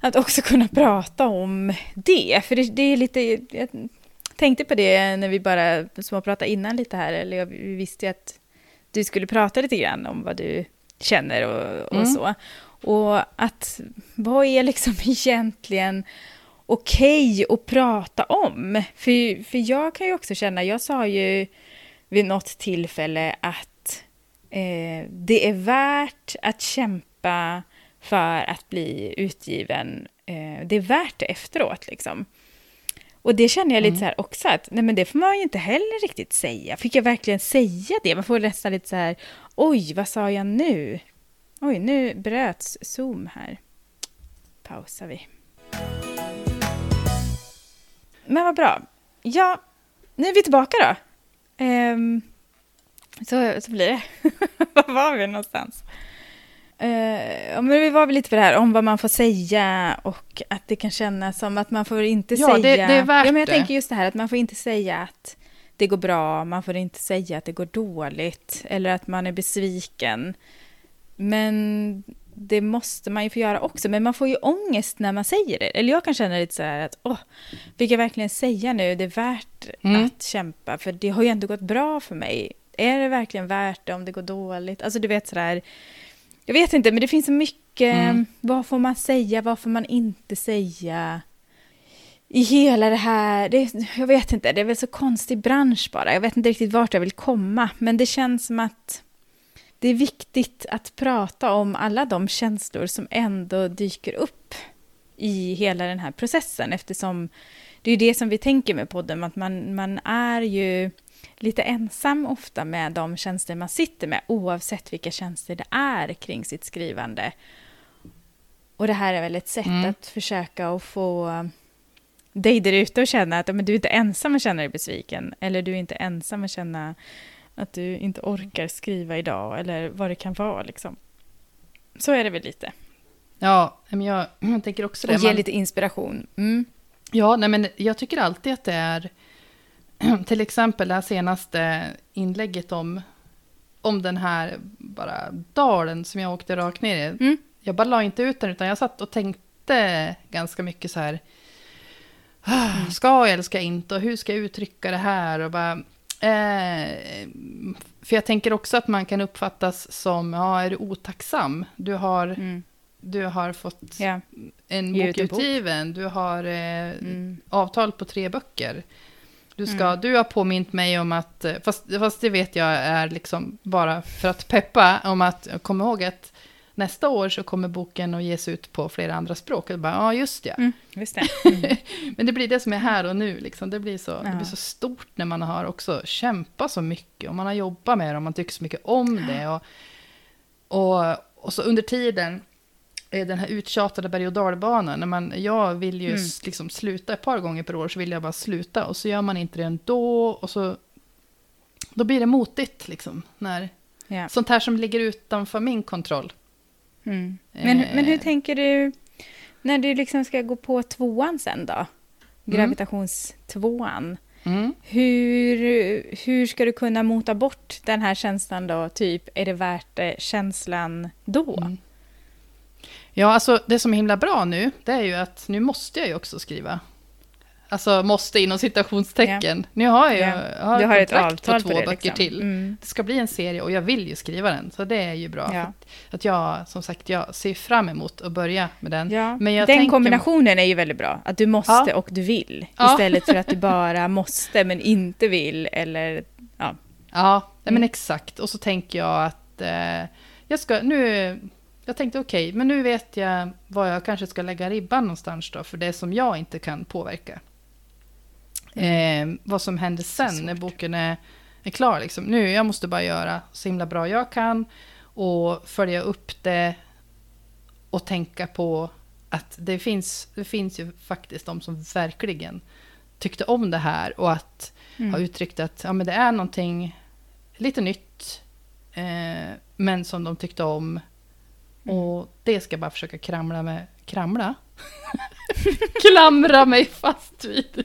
att också kunna prata om det. För det, det är lite... Jag tänkte på det när vi bara småpratade innan lite här. Eller jag, vi visste ju att du skulle prata lite grann om vad du känner och, och Mm. så. Och att vad är liksom egentligen okej att prata om? För, för jag kan ju också känna, jag sa ju vid något tillfälle att eh, det är värt att kämpa för att bli utgiven. Eh, det är värt det efteråt liksom. Och det känner jag lite Mm. så här också att nej men det får man ju inte heller riktigt säga. Fick jag verkligen säga det? Man får nästan lite så här Oj, vad sa jag nu? Oj, nu bröts Zoom här. Pausar vi. Men vad bra. Ja, nu är vi tillbaka då. Ehm, så, så blir det. Var var vi någonstans? Uh, men vi var väl lite för det här om vad man får säga och att det kan kännas som att man får inte ja, säga... Det, det är värt ja, men jag det. tänker just det här att man får inte säga att det går bra, man får inte säga att det går dåligt eller att man är besviken. Men det måste man ju få göra också. Men man får ju ångest när man säger det. Eller jag kan känna lite så här att, åh, fick jag verkligen säga nu, det är värt Mm. att kämpa, för det har ju ändå gått bra för mig. Är det verkligen värt det om det går dåligt? Alltså du vet sådär, jag vet inte, men det finns så mycket, Mm. vad får man säga, vad får man inte säga? I hela det här, det, jag vet inte, det är väl så konstig bransch bara. Jag vet inte riktigt vart jag vill komma, men det känns som att det är viktigt att prata om alla de känslor som ändå dyker upp i hela den här processen eftersom det är det som vi tänker med podden, att man, man är ju lite ensam ofta med de känslor man sitter med oavsett vilka känslor det är kring sitt skrivande. Och det här är väl ett sätt Mm. att försöka att få dig där ute att känna att men, du är inte ensam att känna dig besviken eller du är inte ensam att känna att du inte orkar skriva idag eller vad det kan vara liksom. Så är det väl lite. Ja, men jag, jag tänker också det. Och ge Man- lite inspiration. Mm. Ja, nej, men jag tycker alltid att det är... Till exempel det här senaste inlägget om, om den här bara dalen som jag åkte rakt ner i. Mm. Jag bara la inte ut den, utan jag satt och tänkte ganska mycket så här... "Ah, Ska jag eller ska jag inte? Och hur ska jag uttrycka det här? Och bara, eh, för jag tänker också att man kan uppfattas som, ja, är du otacksam? Du har, Mm. du har fått Ja. en bok ut en bok. utgiven, du har eh, Mm. avtal på tre böcker. Du, ska, Mm. du har påmint mig om att, eh, fast, fast det vet jag är liksom bara för att peppa, om att kom ihåg att nästa år så kommer boken att ges ut på flera andra språk. Och bara, ja, just ja. Mm. Just det. Men det blir det som är här och nu. Liksom. Det, blir så, det Ja. blir så stort när man har också kämpat så mycket. Och man har jobbat med det och man tycker så mycket om det. Och, och, och så under tiden, eh, den här uttjatade berg och dalbanan. När man, jag vill ju Mm. liksom sluta ett par gånger per år, så vill jag bara sluta. Och så gör man inte det ändå. Och så, då blir det motigt, liksom. När, Ja. Sånt här som ligger utanför min kontroll. Mm. Men, Eh. men hur tänker du när du liksom ska gå på tvåan sen då? Gravitationstvåan. Mm. Hur, hur ska du kunna mota bort den här känslan då? Typ, är det värt det? Känslan då? Mm. Ja, alltså det som är himla bra nu, det är ju att nu måste jag ju också skriva. Alltså måste inom citationstecken. Nu har jag, Ja. jag har du har ett avtal på två det. böcker Liksom. till. Mm. Det ska bli en serie och jag vill ju skriva den, så det är ju bra. Ja. Att, att jag, som sagt, jag ser fram emot att börja med den. Ja, Men den tänker- kombinationen är ju väldigt bra. Att du måste Ja. och du vill. Istället för att du bara måste men inte vill. Eller, ja. Ja, nej, men Mm. exakt. Och så tänker jag att eh, jag ska nu... Jag tänkte okej, men nu vet jag var jag kanske ska lägga ribban någonstans då, för det som jag inte kan påverka. Eh, vad som händer sen när boken är, är klar. Liksom. Nu, jag måste bara göra så himla bra jag kan och följa upp det och tänka på att det finns, det finns ju faktiskt de som verkligen tyckte om det här och att Mm. har uttryckt att ja, men det är någonting lite nytt, eh, men som de tyckte om. Mm. Och det ska jag bara försöka kramla med, kramla? Klamra mig fast vid.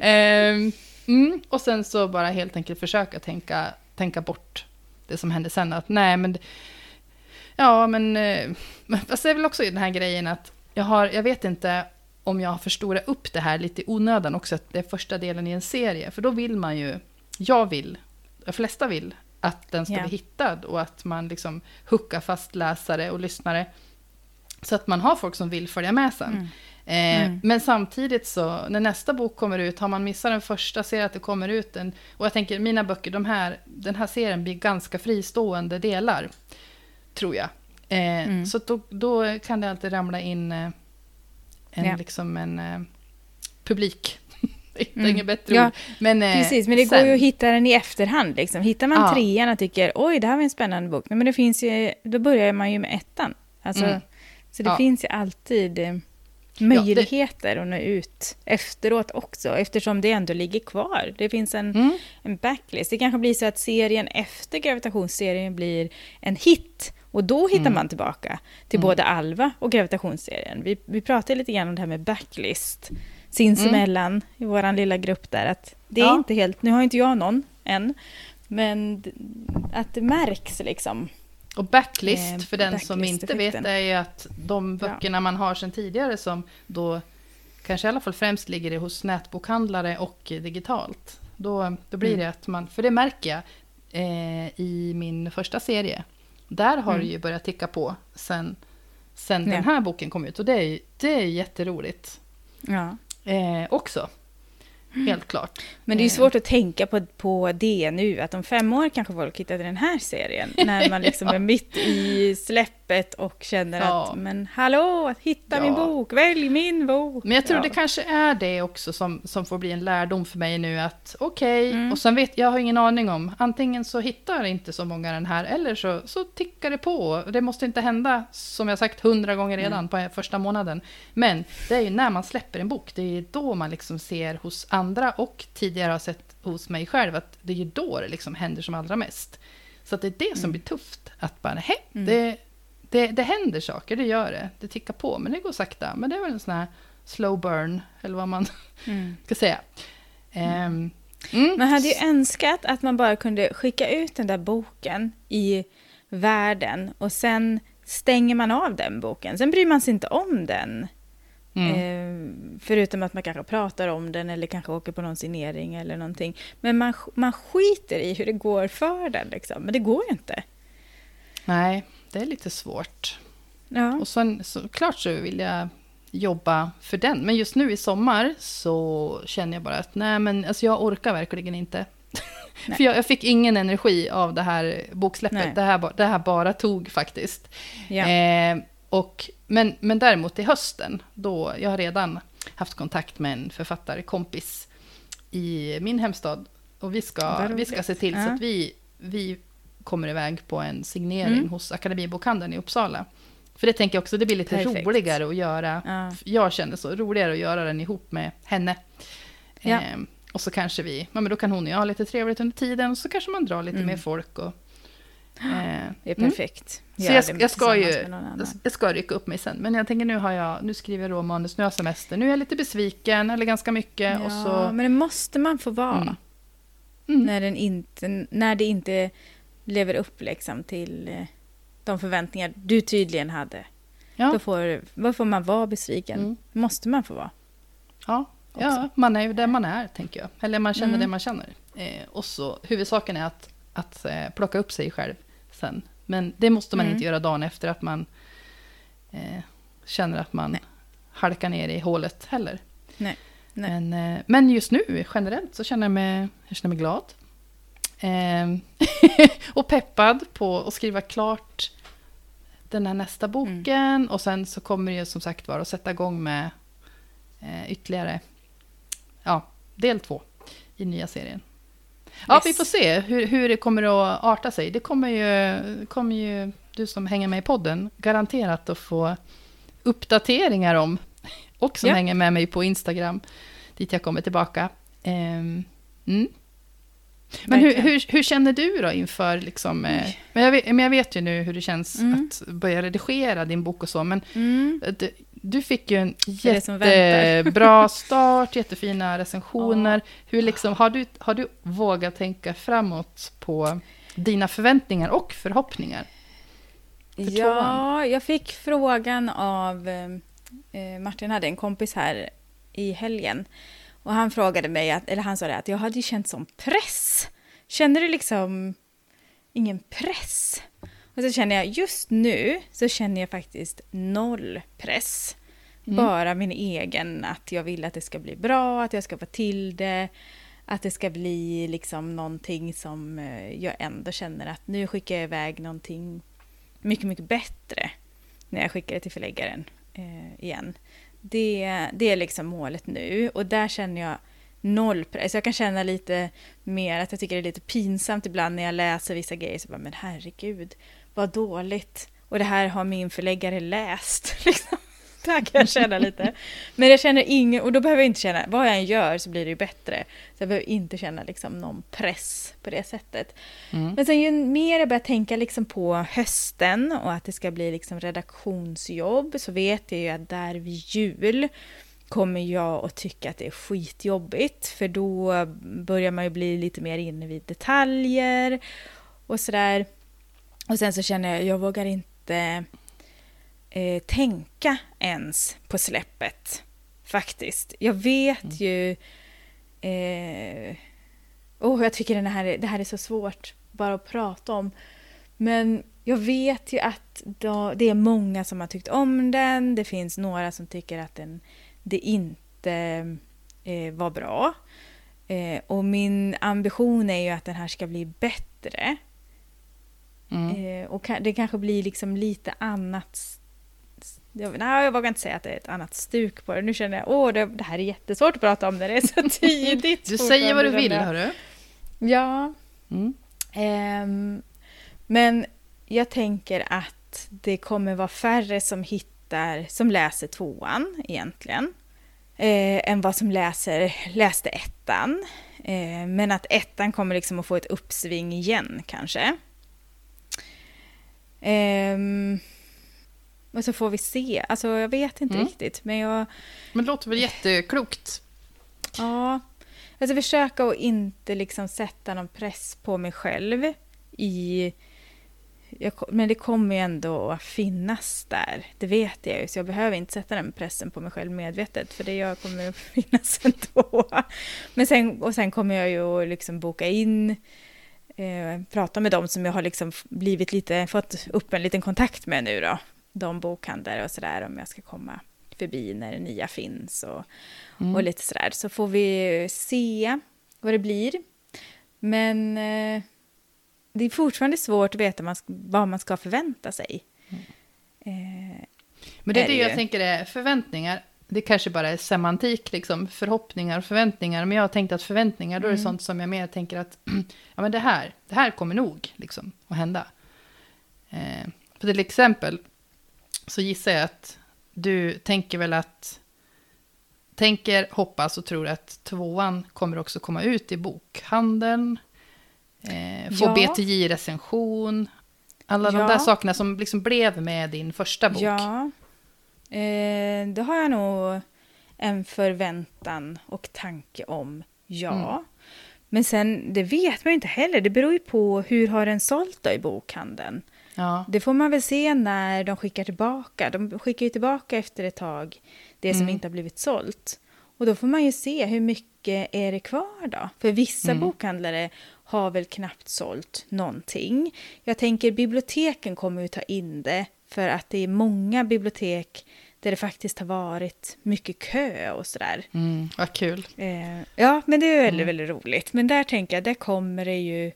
Ehm, mm, och sen så bara helt enkelt försöka tänka, tänka bort det som hände sen. Att nej, men... Ja, men... Eh, men fast det är väl också den här grejen att jag har, jag vet inte om jag har förstorat upp det här lite i onödan också, att det är första delen i en serie. För då vill man ju, jag vill, de flesta vill, att den ska Ja. bli hittad och att man liksom hookar fast läsare och lyssnare. Så att man har folk som vill följa med sen. Mm. Eh, Mm. Men samtidigt så, när nästa bok kommer ut, har man missat den första, ser att det kommer ut en... Och jag tänker, mina böcker, de här, den här serien blir ganska fristående delar, tror jag. Eh, Mm. Så då, då kan det alltid ramla in eh, en, Ja. liksom en eh, publik hittar Mm. inget bättre Ja, ord. Men, eh, Precis, men det sen- går ju att hitta den i efterhand. Liksom. Hittar man Ja. trean och tycker oj, det här var en spännande bok, Nej, men det finns ju, då börjar man ju med ettan. Alltså, Mm. Så det Ja. finns ju alltid eh, möjligheter att nå ut efteråt också, eftersom det ändå ligger kvar. Det finns en, Mm. en backlist. Det kanske blir så att serien efter gravitationsserien blir en hit och då hittar Mm. man tillbaka till Mm. både Alva och gravitationsserien. Vi, vi pratade lite grann om det här med backlist sinsemellan i vår lilla grupp där. Att det är Ja. inte helt, nu har inte jag någon än, men att det märks liksom. Och backlist, Eh, för den som inte vet, är ju att de böckerna man har sedan tidigare som då kanske i alla fall främst ligger det hos nätbokhandlare och digitalt. Då, då blir Mm. det att man, för det märker jag eh, i min första serie. Där har Mm. det ju börjat ticka på sen, sen Ja. den här boken kom ut. Och det är, det är jätteroligt Ja. eh, också. Helt klart. Men det är Eh. svårt att tänka på, på det nu, att om fem år kanske folk hittar den här serien, när man liksom är mitt i släppet och känner Ja. att men hallå, hitta min Ja. bok, välj min bok. Men jag tror ja. det kanske är det också som, som får bli en lärdom för mig nu att okej, Mm. och sen vet jag har ingen aning om, antingen så hittar inte så många den här eller så, så tickar det på. Det måste inte hända, som jag sagt hundra gånger redan på första månaden. Men det är ju när man släpper en bok, det är ju då man liksom ser hos andra och tidigare har sett hos mig själv att det är ju då det liksom händer som allra mest. Så att det är det som blir tufft, att bara, hej, Mm. det, det, det händer saker, det gör det. Det tickar på, men det går sakta. Men det är väl en sån här slow burn, eller vad man Mm. ska säga. Ehm, mm. Man hade ju önskat att man bara kunde skicka ut den där boken i världen och sen stänger man av den boken. Sen bryr man sig inte om den. Mm. Eh, förutom att man kanske pratar om den eller kanske åker på någon signering eller någonting. Men man, man skiter i hur det går för den liksom. Men det går ju inte. Nej, det är lite svårt. Ja. Och sen, så, klart så vill jag jobba för den. Men just nu i sommar så känner jag bara att nej, men alltså jag orkar verkligen inte. För jag, jag fick ingen energi av det här boksläppet. Nej. Det här, det här bara tog faktiskt. Ja. Eh, och, men, men däremot till hösten, då jag har redan haft kontakt med en författarkompis i min hemstad. Och vi ska, vi ska se till så Ja. att vi, vi kommer iväg på en signering Mm. hos Akademibokhandeln i Uppsala. För det tänker jag också, det blir lite Perfekt. roligare att göra. Ja. Jag känner så, roligare att göra den ihop med henne. Ja. Ehm, och så kanske vi, ja men då kan hon och jag ha lite trevligt under tiden. Och så kanske man drar lite Mm. mer folk. Och, eh, Det är mm. perfekt. Så Gör jag, jag, ska ju, jag ska rycka upp mig sen. Men jag tänker nu har jag, nu skriver jag råmanus, nu har jag semester. Nu är jag lite besviken, eller ganska mycket. Ja, och så, men det måste man få vara. Mm. Mm. När, den inte, när det inte lever upp liksom till eh, de förväntningar du tydligen hade. ja, Då, får, då får man vara besviken. Mm. måste man få vara. ja, ja, man är ju där man är, tänker jag. Eller man känner Mm. det man känner. Eh, och så, huvudsaken är att, att eh, plocka upp sig själv sen. Men det måste man Mm. inte göra dagen efter att man eh, känner att man Nej. halkar ner i hålet heller. Nej. Nej. Men, eh, men just nu, generellt, så känner jag mig, jag känner mig glad. Ehm, och peppad på att skriva klart den här nästa boken. Och sen så kommer det ju som sagt vara att sätta igång med eh, ytterligare, ja, del två i nya serien. Ja, Yes. vi får se hur, hur det kommer att arta sig. Det kommer ju, kommer ju du som hänger med i podden garanterat att få uppdateringar om. Och som Ja. hänger med mig på Instagram, dit jag kommer tillbaka. Ehm, mm. Men hur, hur, hur känner du då inför, liksom, eh, men, jag vet, men jag vet ju nu hur det känns Mm. att börja redigera din bok och så, men Mm. du, du fick ju en jättebra start, jättefina recensioner. Hur liksom, har, du, har du vågat tänka framåt på dina förväntningar och förhoppningar? För Ja, jag fick frågan av eh, eh, Martin hade en kompis här i helgen. Och han frågade mig, att, eller han sa det, att jag hade ju känt som press. Känner du liksom ingen press? Och så känner jag, just nu så känner jag faktiskt noll press. Mm. Bara min egen, att jag vill att det ska bli bra, att jag ska få till det. Att det ska bli liksom någonting som eh, jag ändå känner att nu skickar jag iväg någonting mycket, mycket bättre när jag skickar det till förläggaren eh, igen. Det, det är liksom målet nu och där känner jag noll press. Alltså jag kan känna lite mer att jag tycker det är lite pinsamt ibland när jag läser vissa grejer. Så bara, men herregud, vad dåligt. Och det här har min förläggare läst. Liksom. Kan jag känna lite. Men jag känner ingen, och då behöver jag inte känna, vad jag än gör så blir det ju bättre. Så jag behöver inte känna liksom någon press på det sättet. Mm. Men sen ju mer jag börjar tänka liksom på hösten och att det ska bli liksom redaktionsjobb så vet jag ju att där vid jul kommer jag att tycka att det är skitjobbigt. För då börjar man ju bli lite mer inne vid detaljer och sådär. Och sen så känner jag, jag vågar inte eh, tänka ens på släppet. Faktiskt. Jag vet mm. ju... Eh, oh, jag tycker den här, det här är så svårt bara att prata om. Men jag vet ju att då, det är många som har tyckt om den. Det finns några som tycker att den, det inte eh, var bra. Eh, och min ambition är ju att den här ska bli bättre. Mm. Eh, och det kanske blir liksom lite annat jag, nej, jag vågar inte säga att det är ett annat stuk på det. Nu känner jag, åh, det, det här är jättesvårt att prata om när det är så tidigt. du säger vad du vill, hörru. Ja. Mm. Um, men jag tänker att det kommer vara färre som hittar, som läser tvåan egentligen. Eh, än vad som läser, läste ettan. Eh, men att ettan kommer liksom att få ett uppsving igen kanske. Um, och så får vi se. Alltså jag vet inte mm. riktigt. Men jag... Men det låter väl jätteklokt? Ja. Ska försöka att inte liksom sätta någon press på mig själv. I... Jag, men det kommer ju ändå att finnas där. Det vet jag ju. Så jag behöver inte sätta den pressen på mig själv medvetet. För det jag kommer att finnas ändå. Men sen, och sen kommer jag ju att liksom boka in eh, prata med dem som jag har liksom blivit lite, fått upp en liten kontakt med nu då de bokhandlar och sådär om jag ska komma förbi när det nya finns och, mm. och lite sådär. Så får vi se vad det blir. Men eh, det är fortfarande svårt att veta man, vad man ska förvänta sig. Mm. Eh, Men det är, är det jag tänker är förväntningar. Det kanske bara är semantik, liksom, förhoppningar och förväntningar. Men jag har tänkt att förväntningar, då är det mm. sånt som jag mer tänker att ja, men det, här, det här kommer nog liksom, att hända. Eh, för till exempel, så gissar jag att du tänker väl att tänker, hoppas och tror att tvåan kommer också komma ut i bokhandeln. Eh, få ja. BTJ-recension. Alla ja. de där sakerna som liksom blev med din första bok. Ja, eh, det har jag nog en förväntan och tanke om. Ja. Mm. Men sen, det vet man ju inte heller. Det beror ju på hur har den sålt då i bokhandeln. Ja. Det får man väl se när de skickar tillbaka. De skickar ju tillbaka efter ett tag det som mm. inte har blivit sålt. Och då får man ju se hur mycket är det kvar då? För vissa mm. bokhandlare har väl knappt sålt någonting. Jag tänker biblioteken kommer ju ta in det för att det är många bibliotek där det faktiskt har varit mycket kö och sådär. Mm, vad kul. Eh, ja, men det är väldigt, mm. väldigt roligt. Men där tänker jag, där kommer det ju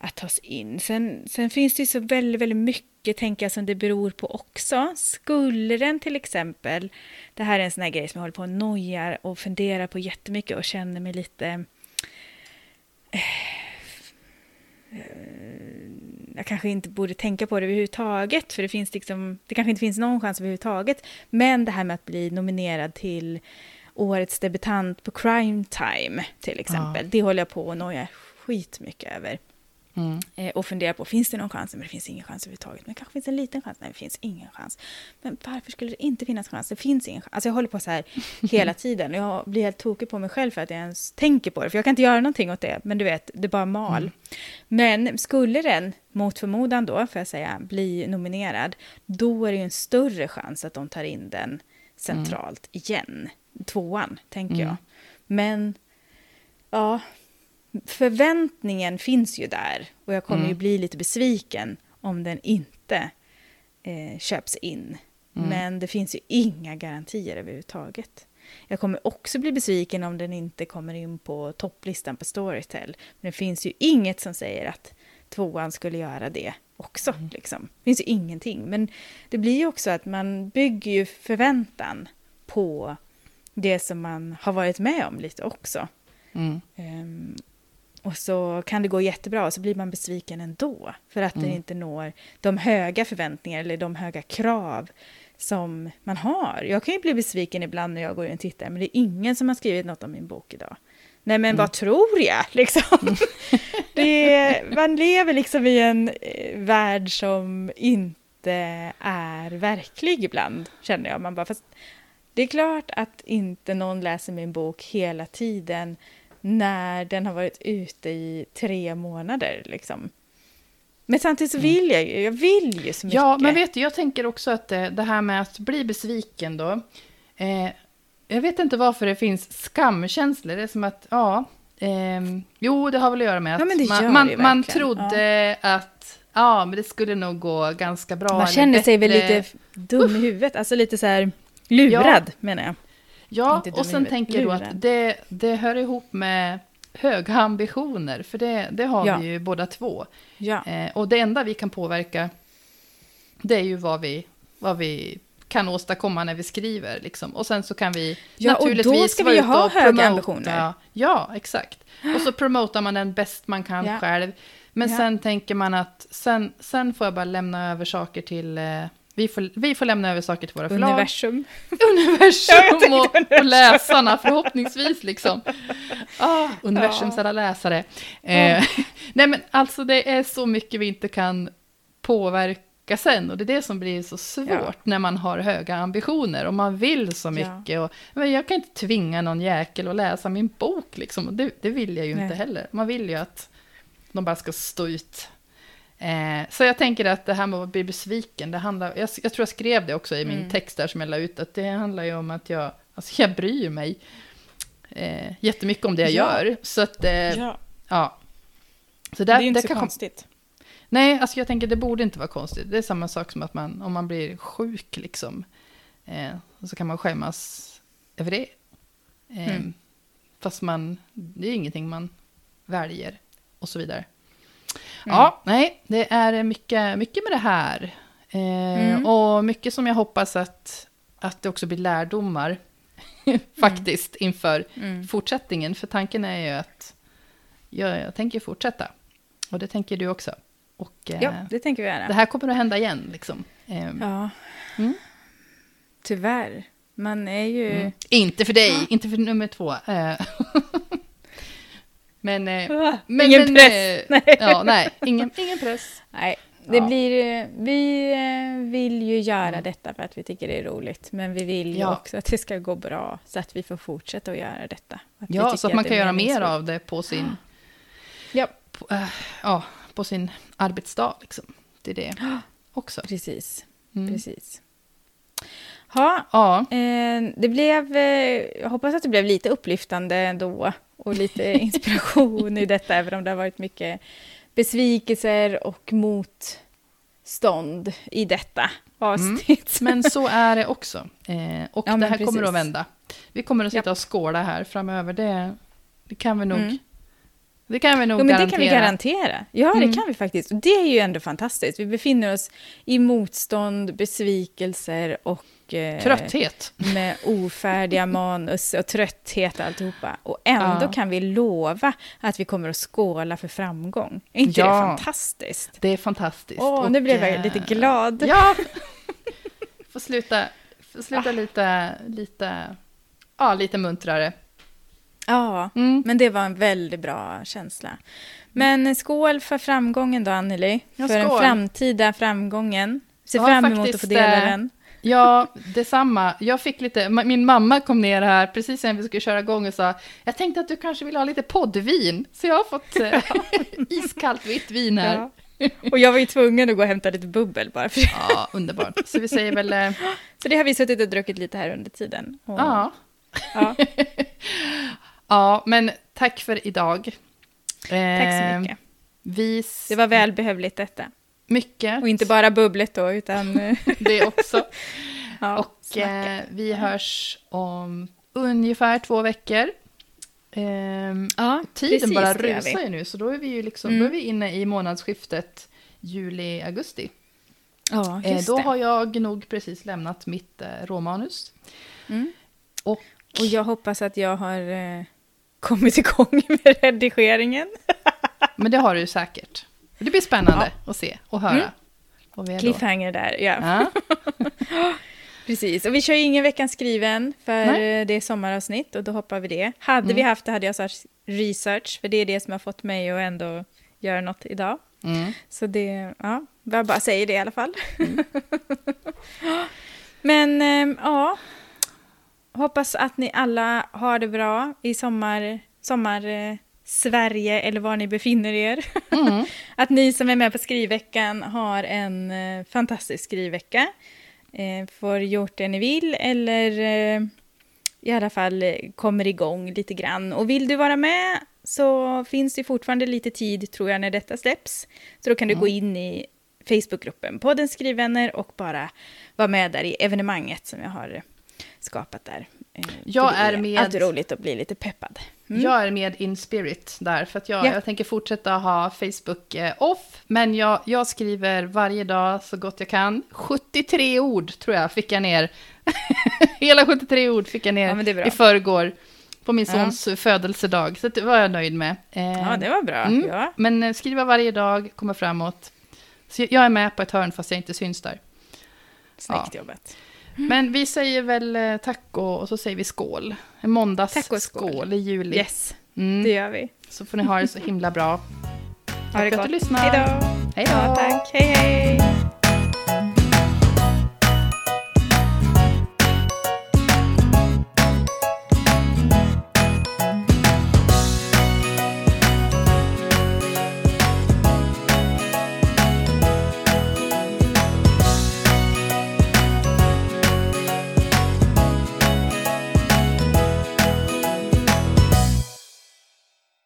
att tas in. Sen, sen finns det ju så väldigt, väldigt mycket, tänker jag, som det beror på också. Skulle den till exempel, det här är en sån här grej som jag håller på och nojar och funderar på jättemycket och känner mig lite... Eh, jag kanske inte borde tänka på det överhuvudtaget, för det, finns liksom, det kanske inte finns någon chans överhuvudtaget. Men det här med att bli nominerad till årets debutant på Crime Time, till exempel, ja. det håller jag på och nojar skitmycket över. Mm. Eh, och fundera på, finns det någon chans? Men det finns ingen chans överhuvudtaget. Men kanske finns en liten chans? Nej, det finns ingen chans. Men varför skulle det inte finnas chans? Det finns ingen chans. Alltså jag håller på så här hela tiden. Jag blir helt tokig på mig själv för att jag ens tänker på det. För jag kan inte göra någonting åt det. Men du vet, det bara mal. Mm. Men skulle den, mot förmodan då, får jag säga, bli nominerad, då är det ju en större chans att de tar in den centralt mm. igen. Tvåan, tänker jag. Mm. Men, ja, förväntningen finns ju där och jag kommer mm. ju bli lite besviken om den inte eh, köps in. Mm. Men det finns ju inga garantier överhuvudtaget. Jag kommer också bli besviken om den inte kommer in på topplistan på Storytel. Men det finns ju inget som säger att tvåan skulle göra det också. Mm. Liksom. Det finns ju ingenting. Men det blir ju också att man bygger ju förväntan på det som man har varit med om lite också. Mm. Ehm, och så kan det gå jättebra och så blir man besviken ändå. För att Mm. det inte når de höga förväntningar eller de höga krav som man har. Jag kan ju bli besviken ibland när jag går in och tittar, men det är ingen som har skrivit något om min bok idag. Nej, men Mm. vad tror jag? Liksom. det är, man lever liksom i en eh, värld som inte är verklig ibland, känner jag. Man bara, fast det är klart att inte någon läser min bok hela tiden när den har varit ute i tre månader. Liksom. Men samtidigt så vill jag ju, jag vill ju så mycket. Mm. Ja, men vet du, jag tänker också att det, det här med att bli besviken då. Eh, jag vet inte varför det finns skamkänslor. Det är som att, ja, ehm, jo, det har väl att göra med att Ja, man, man, man trodde att, ja, men det skulle nog gå ganska bra. Man känner sig väl lite dum i huvudet, alltså lite så här lurad menar jag. Ja, och sen tänker jag då att det, det hör ihop med höga ambitioner, för det, det har Ja. vi ju båda två. Ja, Eh, och det enda vi kan påverka, det är ju vad vi, vad vi kan åstadkomma när vi skriver. Liksom. Och sen så kan vi Ja, och då naturligtvis ska vi ute ha höga promota. ambitioner. Ja, exakt. Och så promotar man den bäst man kan Ja. själv. Men sen tänker man att sen, sen får jag bara lämna över saker till... Eh, vi, får, vi får lämna över saker till våra förlag. universum. universum Ja, och, och läsarna förhoppningsvis liksom. Ah, universums Ja. alla läsare. Eh, nej men alltså det är så mycket vi inte kan påverka sen och det är det som blir så svårt Ja. när man har höga ambitioner och man vill så mycket. Och, men jag kan inte tvinga någon jäkel att läsa min bok liksom. Och Det, det vill jag ju inte Nej. heller. Man vill ju att de bara ska stå ut. Eh, så jag tänker att det här med att bli besviken, det handlar, jag, jag tror jag skrev det också i min Mm. text där som jag la ut, att det handlar ju om att jag, alltså jag bryr mig eh, jättemycket om det jag Ja. gör. Så att, eh, ja. Ja, Så det där, är ju inte så kan- konstigt. Nej, alltså jag tänker det borde inte vara konstigt. Det är samma sak som att man, om man blir sjuk liksom, eh, så kan man skämmas över det. Eh, Mm. Fast man, det är ingenting man väljer och så vidare. Mm. Ja, nej, det är mycket, mycket med det här. Eh, Mm. Och mycket som jag hoppas att, att det också blir lärdomar faktiskt inför Mm. fortsättningen. För tanken är ju att jag, jag tänker fortsätta. Och det tänker du också. Och eh, Ja, det tänker vi det göra. här kommer att hända igen. Liksom. Eh, Ja, mm. tyvärr. Man är ju... Mm. Inte för dig, inte för nummer två. Eh, men, eh, Ah, men... Ingen men, press. eh, Nej. Ja, nej, ingen, ingen press. Nej, det Ja. blir... eh, Vi vill ju göra detta för att vi tycker det är roligt, men vi vill ju Ja. också att det ska gå bra, så att vi får fortsätta att göra detta. Att Ja, så att man kan göra mer av det på sin, Ja, på, eh, ja, på sin arbetsdag. Liksom. Det är det också. precis. Mm. precis. Ha, Ja, eh, det blev... Eh, jag hoppas att det blev lite upplyftande ändå och lite inspiration i detta, även om det har varit mycket besvikelser och motstånd i detta avsnitt. men så är det också. Eh, och Ja, det här kommer precis. att vända. Vi kommer att sitta och skåla här framöver. Det, det kan vi nog, Mm. det kan vi nog Jo, men garantera. det kan vi garantera. Ja, Mm. det kan vi faktiskt. Och det är ju ändå fantastiskt. Vi befinner oss i motstånd, besvikelser och... Eh, Trötthet. Med ofärdiga manus och trötthet och alltihopa. Och ändå Ja. kan vi lova att vi kommer att skåla för framgång. Är inte Ja. det fantastiskt? Det är fantastiskt. Åh, Och, nu blev jag eh, lite glad. Ja! Får sluta, får sluta lite, lite, ja, lite muntrare. Ja, Mm. men det var en väldigt bra känsla. Men skål för framgången då, Anneli. Ja, för den framtida framgången. Har fram emot att få faktiskt, dela eh, den. Ja, detsamma. Jag fick lite, min mamma kom ner här precis innan vi skulle köra igång och sa, jag tänkte att du kanske vill ha lite poddvin. Så jag har fått eh, iskallt vitt vin här. Ja. Ja. Och jag var ju tvungen att gå och hämta lite bubbel bara. För underbart. Så vi säger väl, eh, Så det har vi suttit och druckit lite här under tiden. Och, ja. ja. Ja, men tack för idag. Tack så Eh, mycket. Vi... Det var välbehövligt detta. Mycket. Och inte bara bubblet då, utan... eh, Det också. ja, och eh, vi hörs om ungefär två veckor. Ehm, ja, tiden precis, bara rusar ju nu, så då är vi ju liksom, Mm. då är vi inne i månadsskiftet juli-augusti. Ja, Eh, just då det. har jag nog precis lämnat mitt eh, råmanus. Mm. Och Och jag hoppas att jag har eh, kommit igång med redigeringen. Men det har du säkert. Det blir spännande att se och höra. Mm. vi är då. Cliffhanger där, ja. Ja. Precis, och vi kör ju ingen veckans skriven för Nej. det är sommaravsnitt och då hoppar vi det. Hade Mm. vi haft det hade jag sagt research, för det är det som har fått mig att ändå göra något idag. Mm. Så det, ja, jag bara säger det i alla fall. Men eh, ja, hoppas att ni alla har det bra i sommar, sommar eh, Sverige eller var ni befinner er. Mm. att ni som är med på skrivveckan har en eh, fantastisk skrivvecka. Eh, får gjort det ni vill eller eh, i alla fall eh, kommer igång lite grann. Och vill du vara med så finns det fortfarande lite tid tror jag när detta släpps. Så då kan du gå in i Facebookgruppen Podden Skrivvänner och bara vara med där i evenemanget som jag har skapat där. Eh, Jag det är med- alltid roligt att bli lite peppad. Mm. Jag är med in spirit där, för att jag, Ja. jag tänker fortsätta ha Facebook eh, off, men jag, jag skriver varje dag så gott jag kan. 73 ord tror jag fick jag ner. Hela 73 ord fick jag ner Ja, i förrgår på min Ja. sons födelsedag, så det var jag nöjd med. Eh, Ja, det var bra. Mm. Ja. Men eh, skriva varje dag, komma framåt. Så jag är med på ett hörn fast jag inte syns där. Snyggt Ja. jobbat. Men vi säger väl eh, tack och, och så säger vi skål. En måndagsskål Tack och skål. i juli. Yes, Mm. det gör vi. Så får ni ha det så himla bra. Ha det för att gott. du lyssnar. Hej då. Hej då. Ja, tack. Hej, hej.